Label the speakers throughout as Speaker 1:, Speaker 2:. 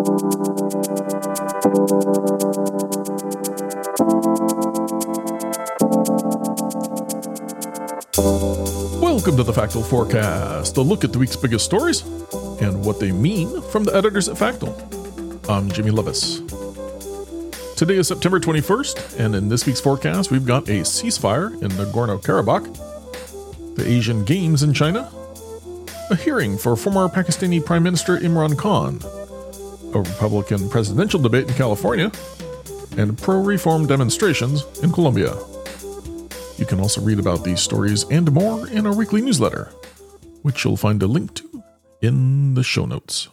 Speaker 1: Welcome to the Factal Forecast, a look at the week's biggest stories and what they mean from the editors at Factal. I'm Jimmy Lovaas. Today is September 21st, and in this week's forecast, we've got a ceasefire in Nagorno Karabakh, the Asian Games in China, a hearing for former Pakistani Prime Minister Imran Khan, a Republican presidential debate in California, and pro reform demonstrations in Colombia. You can also read about these stories and more in our weekly newsletter, which you'll find a link to in the show notes.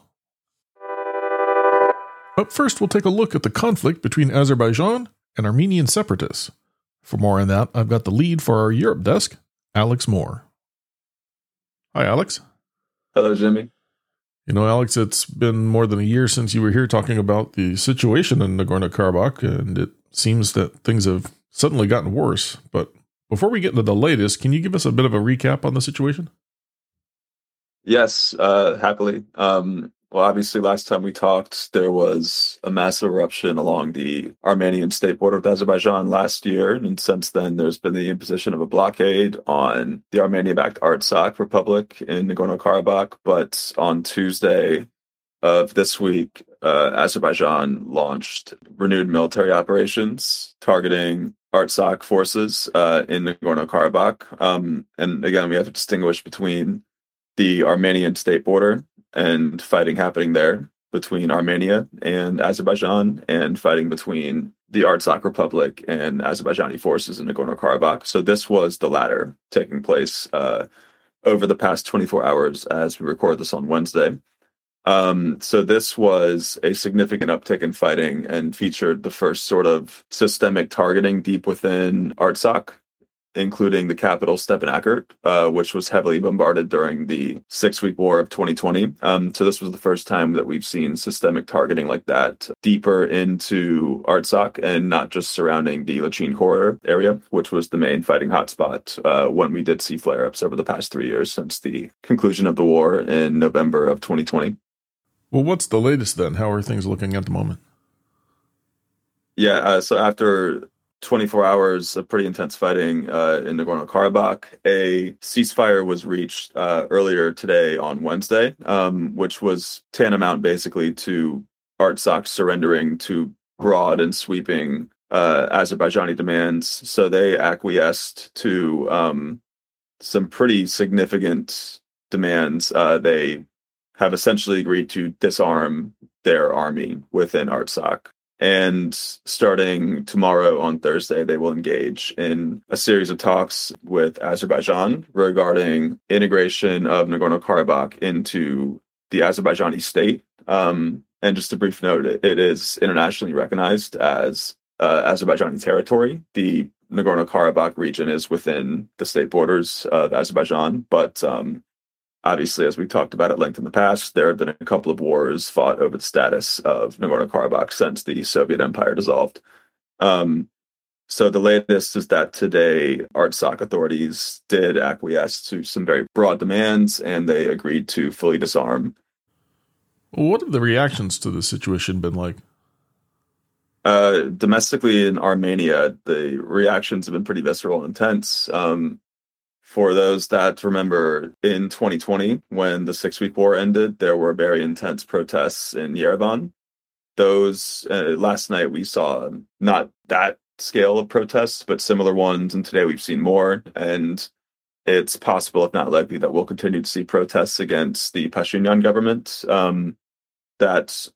Speaker 1: But first, we'll take a look at the conflict between Azerbaijan and Armenian separatists. For more on that, I've got the lead for our Europe desk, Alex Moore. Hi, Alex.
Speaker 2: Hello, Jimmy.
Speaker 1: You know, Alex, it's been more than a year since you were here talking about the situation in Nagorno Karabakh, and it seems that things have suddenly gotten worse. But before we get into the latest, can you give us a bit of a recap on the situation?
Speaker 2: Yes, uh, happily. Um, well, obviously, last time we talked, there was a massive eruption along the Armenian state border with Azerbaijan last year. And since then, there's been the imposition of a blockade on the Armenia backed Artsakh Republic in Nagorno Karabakh. But on Tuesday of this week, uh, Azerbaijan launched renewed military operations targeting Artsakh forces uh, in Nagorno Karabakh. Um, and again, we have to distinguish between the Armenian state border and fighting happening there between Armenia and Azerbaijan, and fighting between the Artsakh Republic and Azerbaijani forces in Nagorno Karabakh. So this was the latter taking place uh, over the past 24 hours as we record this on Wednesday. Um, so this was a significant uptick in fighting and featured the first sort of systemic targeting deep within Artsakh, including the capital Stepanakert, uh, which was heavily bombarded during the six-week war of 2020. Um, so this was the first time that we've seen systemic targeting like that deeper into Artsakh and not just surrounding the Lachin corridor area, which was the main fighting hotspot uh, when we did see flare-ups over the past three years since the conclusion of the war in November of 2020.
Speaker 1: Well, what's the latest then? How are things looking at the moment?
Speaker 2: Yeah, uh, so after 24 hours of pretty intense fighting uh, in Nagorno Karabakh, a ceasefire was reached uh, earlier today on Wednesday, um, which was tantamount basically to Artsakh surrendering to broad and sweeping uh, Azerbaijani demands. So they acquiesced to um, some pretty significant demands. Uh, they have essentially agreed to disarm their army within Artsakh. And starting tomorrow on Thursday, they will engage in a series of talks with Azerbaijan regarding integration of Nagorno Karabakh into the Azerbaijani state. Um, and just a brief note, it, is internationally recognized as uh, Azerbaijani territory. The Nagorno Karabakh region is within the state borders of Azerbaijan, but um, obviously, as we talked about at length in the past, there have been a couple of wars fought over the status of Nagorno Karabakh since the Soviet Empire dissolved. Um, so the latest is that today, Artsakh authorities did acquiesce to some very broad demands, and they agreed to fully disarm.
Speaker 1: What have the reactions to the situation been like?
Speaker 2: Uh, domestically in Armenia, the reactions have been pretty visceral and intense. Um, for those that remember in 2020 when the six week war ended there were very intense protests in yerevan. Those uh, last night we saw not that scale of protests but similar ones and today we've seen more and it's possible if not likely that we'll continue to see protests against the pashinyan government um, that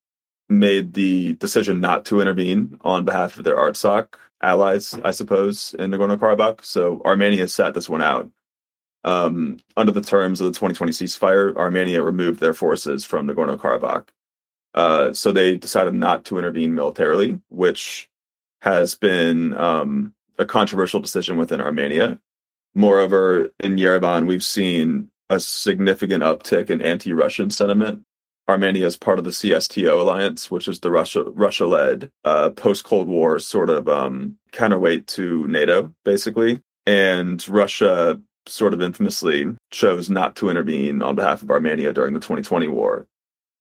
Speaker 2: made the decision not to intervene on behalf of their artsakh allies i suppose in nagorno-karabakh. So armenia sat this one out um, under the terms of the 2020 ceasefire, Armenia removed their forces from Nagorno Karabakh. Uh, so they decided not to intervene militarily, which has been um, a controversial decision within Armenia. Moreover, in Yerevan, we've seen a significant uptick in anti-Russian sentiment. Armenia is part of the CSTO alliance, which is the Russia Russia-led uh, post-Cold War sort of um, counterweight to NATO, basically. And Russia sort of infamously chose not to intervene on behalf of Armenia during the 2020 war.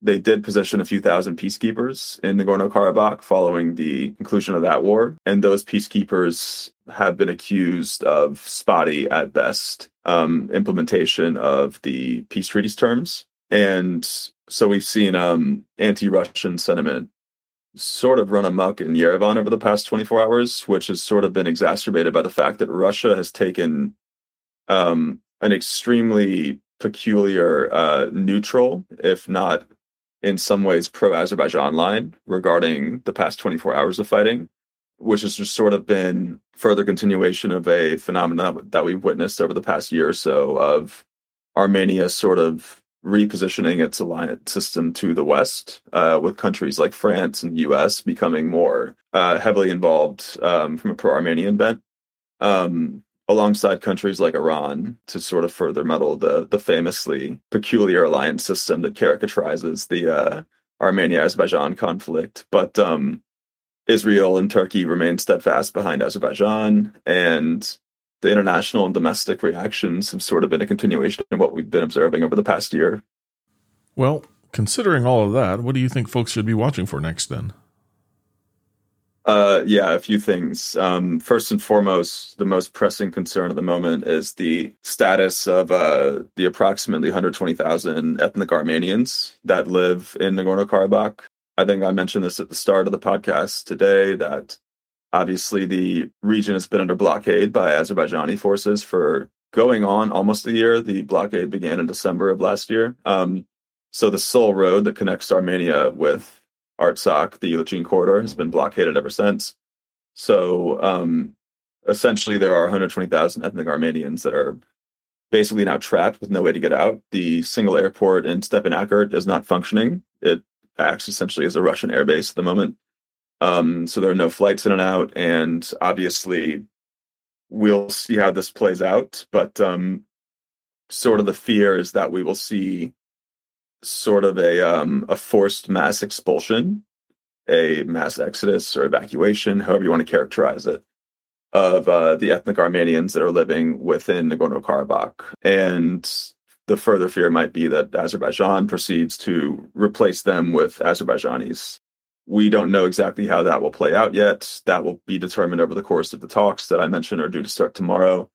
Speaker 2: they did position a few thousand peacekeepers in Nagorno Karabakh following the conclusion of that war. And those peacekeepers have been accused of spotty at best um, implementation of the peace treaties terms. And so we've seen um, anti Russian sentiment sort of run amok in Yerevan over the past 24 hours, which has sort of been exacerbated by the fact that Russia has taken um, an extremely peculiar uh, neutral, if not in some ways pro Azerbaijan line regarding the past 24 hours of fighting, which has just sort of been further continuation of a phenomenon that we've witnessed over the past year or so of Armenia sort of repositioning its alliance system to the West, uh, with countries like France and the US becoming more uh, heavily involved um, from a pro Armenian bent. Um, alongside countries like Iran to sort of further muddle the the famously peculiar alliance system that characterizes the uh, Armenia Azerbaijan conflict. But um, Israel and Turkey remain steadfast behind Azerbaijan, and the international and domestic reactions have sort of been a continuation of what we've been observing over the past year.
Speaker 1: Well, considering all of that, what do you think folks should be watching for next then?
Speaker 2: Uh, yeah, a few things. Um, first and foremost, the most pressing concern at the moment is the status of uh, the approximately 120,000 ethnic Armenians that live in Nagorno Karabakh. I think I mentioned this at the start of the podcast today that obviously the region has been under blockade by Azerbaijani forces for going on almost a year. The blockade began in December of last year. Um, so the sole road that connects Armenia with Artsakh, the Lachin corridor, has been blockaded ever since. So um, essentially, there are 120,000 ethnic Armenians that are basically now trapped with no way to get out. The single airport in Stepanakert is not functioning. It acts essentially as a Russian airbase at the moment. Um, so there are no flights in and out. And obviously, we'll see how this plays out. But um, sort of the fear is that we will see sort of a um, a forced mass expulsion, a mass exodus or evacuation, however you want to characterize it, of uh, the ethnic Armenians that are living within Nagorno Karabakh. And the further fear might be that Azerbaijan proceeds to replace them with Azerbaijanis. We don't know exactly how that will play out yet. That will be determined over the course of the talks that I mentioned are due to start tomorrow.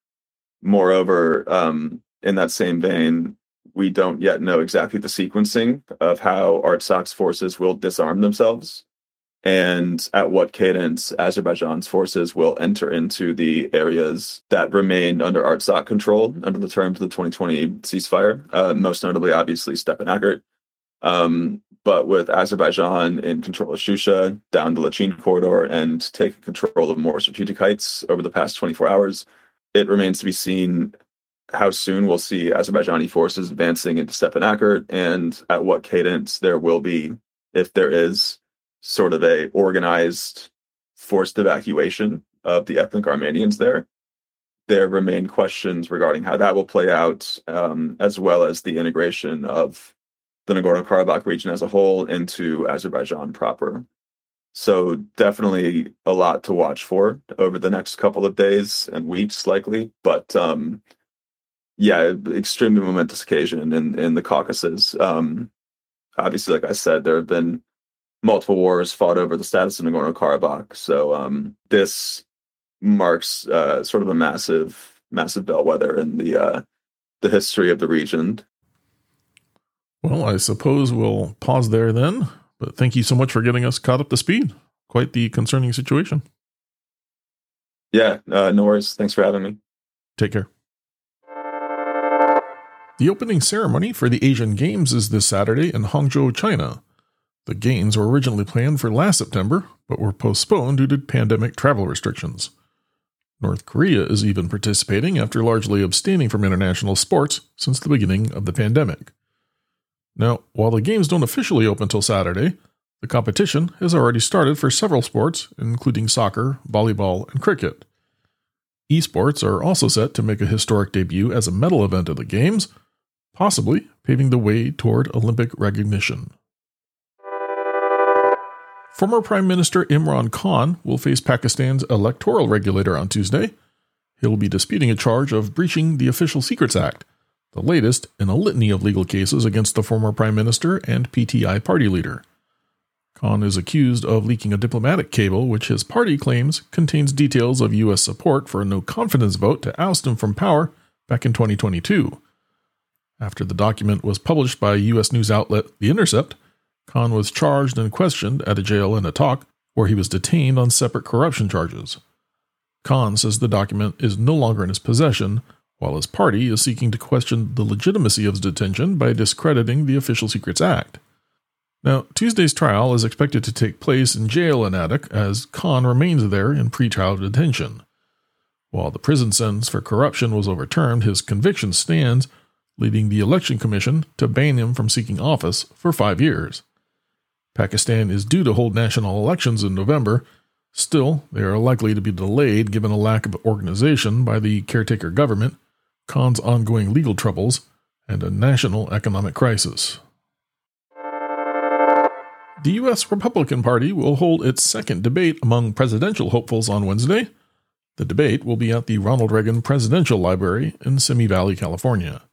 Speaker 2: Moreover, um, in that same vein, we don't yet know exactly the sequencing of how Artsakh's forces will disarm themselves and at what cadence Azerbaijan's forces will enter into the areas that remain under Artsakh control under the terms of the 2020 ceasefire, uh, most notably, obviously, Stepanakert. Um, but with Azerbaijan in control of Shusha, down the Lachin corridor, and taking control of more strategic heights over the past 24 hours, it remains to be seen how soon we'll see Azerbaijani forces advancing into Stepanakert and at what cadence there will be, if there is, sort of a organized forced evacuation of the ethnic Armenians there. There remain questions regarding how that will play out, um, as well as the integration of the Nagorno Karabakh region as a whole into Azerbaijan proper. So definitely a lot to watch for over the next couple of days and weeks, likely. But um, yeah, extremely momentous occasion in in the Caucasus. Um, obviously, like I said, there have been multiple wars fought over the status of Nagorno Karabakh. So um, this marks uh, sort of a massive, massive bellwether in the uh, the history of the region.
Speaker 1: Well, I suppose we'll pause there then. But thank you so much for getting us caught up to speed. Quite the concerning situation.
Speaker 2: Yeah, uh, no worries. Thanks for having me.
Speaker 1: Take care. The opening ceremony for the Asian Games is this Saturday in Hangzhou, China. The Games were originally planned for last September, but were postponed due to pandemic travel restrictions. North Korea is even participating after largely abstaining from international sports since the beginning of the pandemic. Now, while the Games don't officially open until Saturday, the competition has already started for several sports, including soccer, volleyball, and cricket. Esports are also set to make a historic debut as a medal event of the Games, possibly paving the way toward Olympic recognition. Former Prime Minister Imran Khan will face Pakistan's electoral regulator on Tuesday. He'll be disputing a charge of breaching the Official Secrets Act, the latest in a litany of legal cases against the former prime minister and PTI party leader. Khan is accused of leaking a diplomatic cable which his party claims contains details of U.S. support for a no confidence vote to oust him from power back in 2022. After the document was published by U.S. news outlet The Intercept, Khan was charged and questioned at a jail in Attock, where he was detained on separate corruption charges. Khan says the document is no longer in his possession, while his party is seeking to question the legitimacy of his detention by discrediting the Official Secrets Act. Now, Tuesday's trial is expected to take place in jail in Attock as Khan remains there in pretrial detention. While the prison sentence for corruption was overturned, his conviction stands, leading the Election Commission to ban him from seeking office for five years. Pakistan is due to hold national elections in November. Still, they are likely to be delayed given a lack of organization by the caretaker government, Khan's ongoing legal troubles, and a national economic crisis. The U.S. Republican Party will hold its second debate among presidential hopefuls on Wednesday. The debate will be at the Ronald Reagan Presidential Library in Simi Valley, California.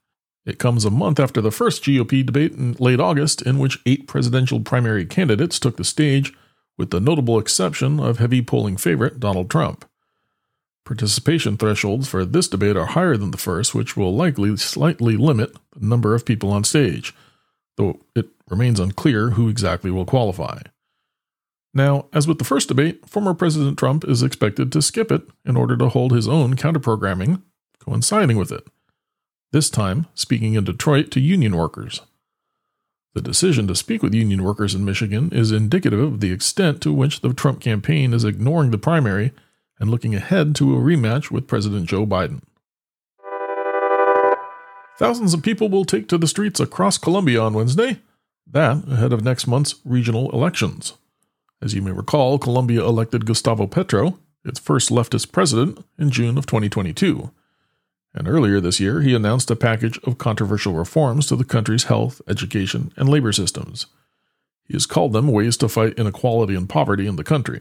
Speaker 1: It comes a month after the first GOP debate in late August, in which eight presidential primary candidates took the stage, with the notable exception of heavy polling favorite Donald Trump. Participation thresholds for this debate are higher than the first, which will likely slightly limit the number of people on stage, though it remains unclear who exactly will qualify. Now, as with the first debate, former President Trump is expected to skip it in order to hold his own counterprogramming coinciding with it this time speaking in Detroit to union workers. The decision to speak with union workers in Michigan is indicative of the extent to which the Trump campaign is ignoring the primary and looking ahead to a rematch with President Joe Biden. Thousands of people will take to the streets across Colombia on Wednesday, that ahead of next month's regional elections. As you may recall, Colombia elected Gustavo Petro, its first leftist president, in June of 2022 and earlier this year he announced a package of controversial reforms to the country's health, education, and labor systems. He has called them ways to fight inequality and poverty in the country.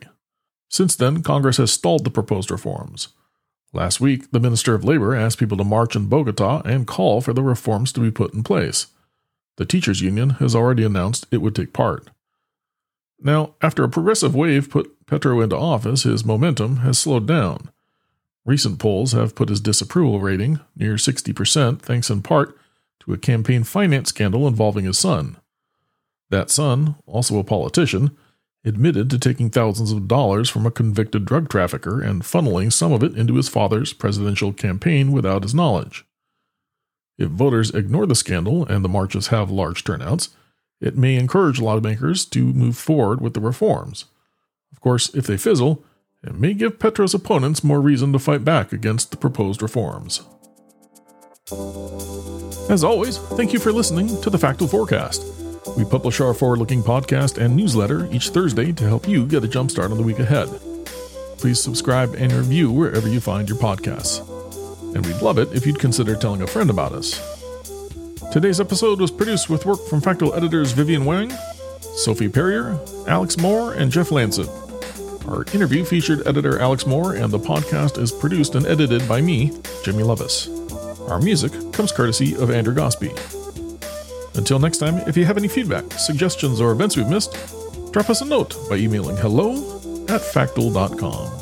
Speaker 1: Since then, Congress has stalled the proposed reforms. Last week, the Minister of Labor asked people to march in Bogota and call for the reforms to be put in place. The teachers' union has already announced it would take part. Now, after a progressive wave put Petro into office, his momentum has slowed down. Recent polls have put his disapproval rating near 60%, thanks in part to a campaign finance scandal involving his son. That son, also a politician, admitted to taking thousands of dollars from a convicted drug trafficker and funneling some of it into his father's presidential campaign without his knowledge. If voters ignore the scandal and the marches have large turnouts, it may encourage lawmakers to move forward with the reforms. Of course, if they fizzle, it may give Petro's opponents more reason to fight back against the proposed reforms. As always, thank you for listening to the Factal Forecast. We publish our forward looking podcast and newsletter each Thursday to help you get a jumpstart on the week ahead. Please subscribe and review wherever you find your podcasts. And we'd love it if you'd consider telling a friend about us. Today's episode was produced with work from Factal editors Vivian Wang, Sophie Perryer, Alex Moore, and Jeff Landset. Our interview featured editor Alex Moore, and the podcast is produced and edited by me, Jimmy Lovaas. Our music comes courtesy of Andrew Gospe. Until next time, if you have any feedback, suggestions, or events we've missed, drop us a note by emailing hello at factal.com.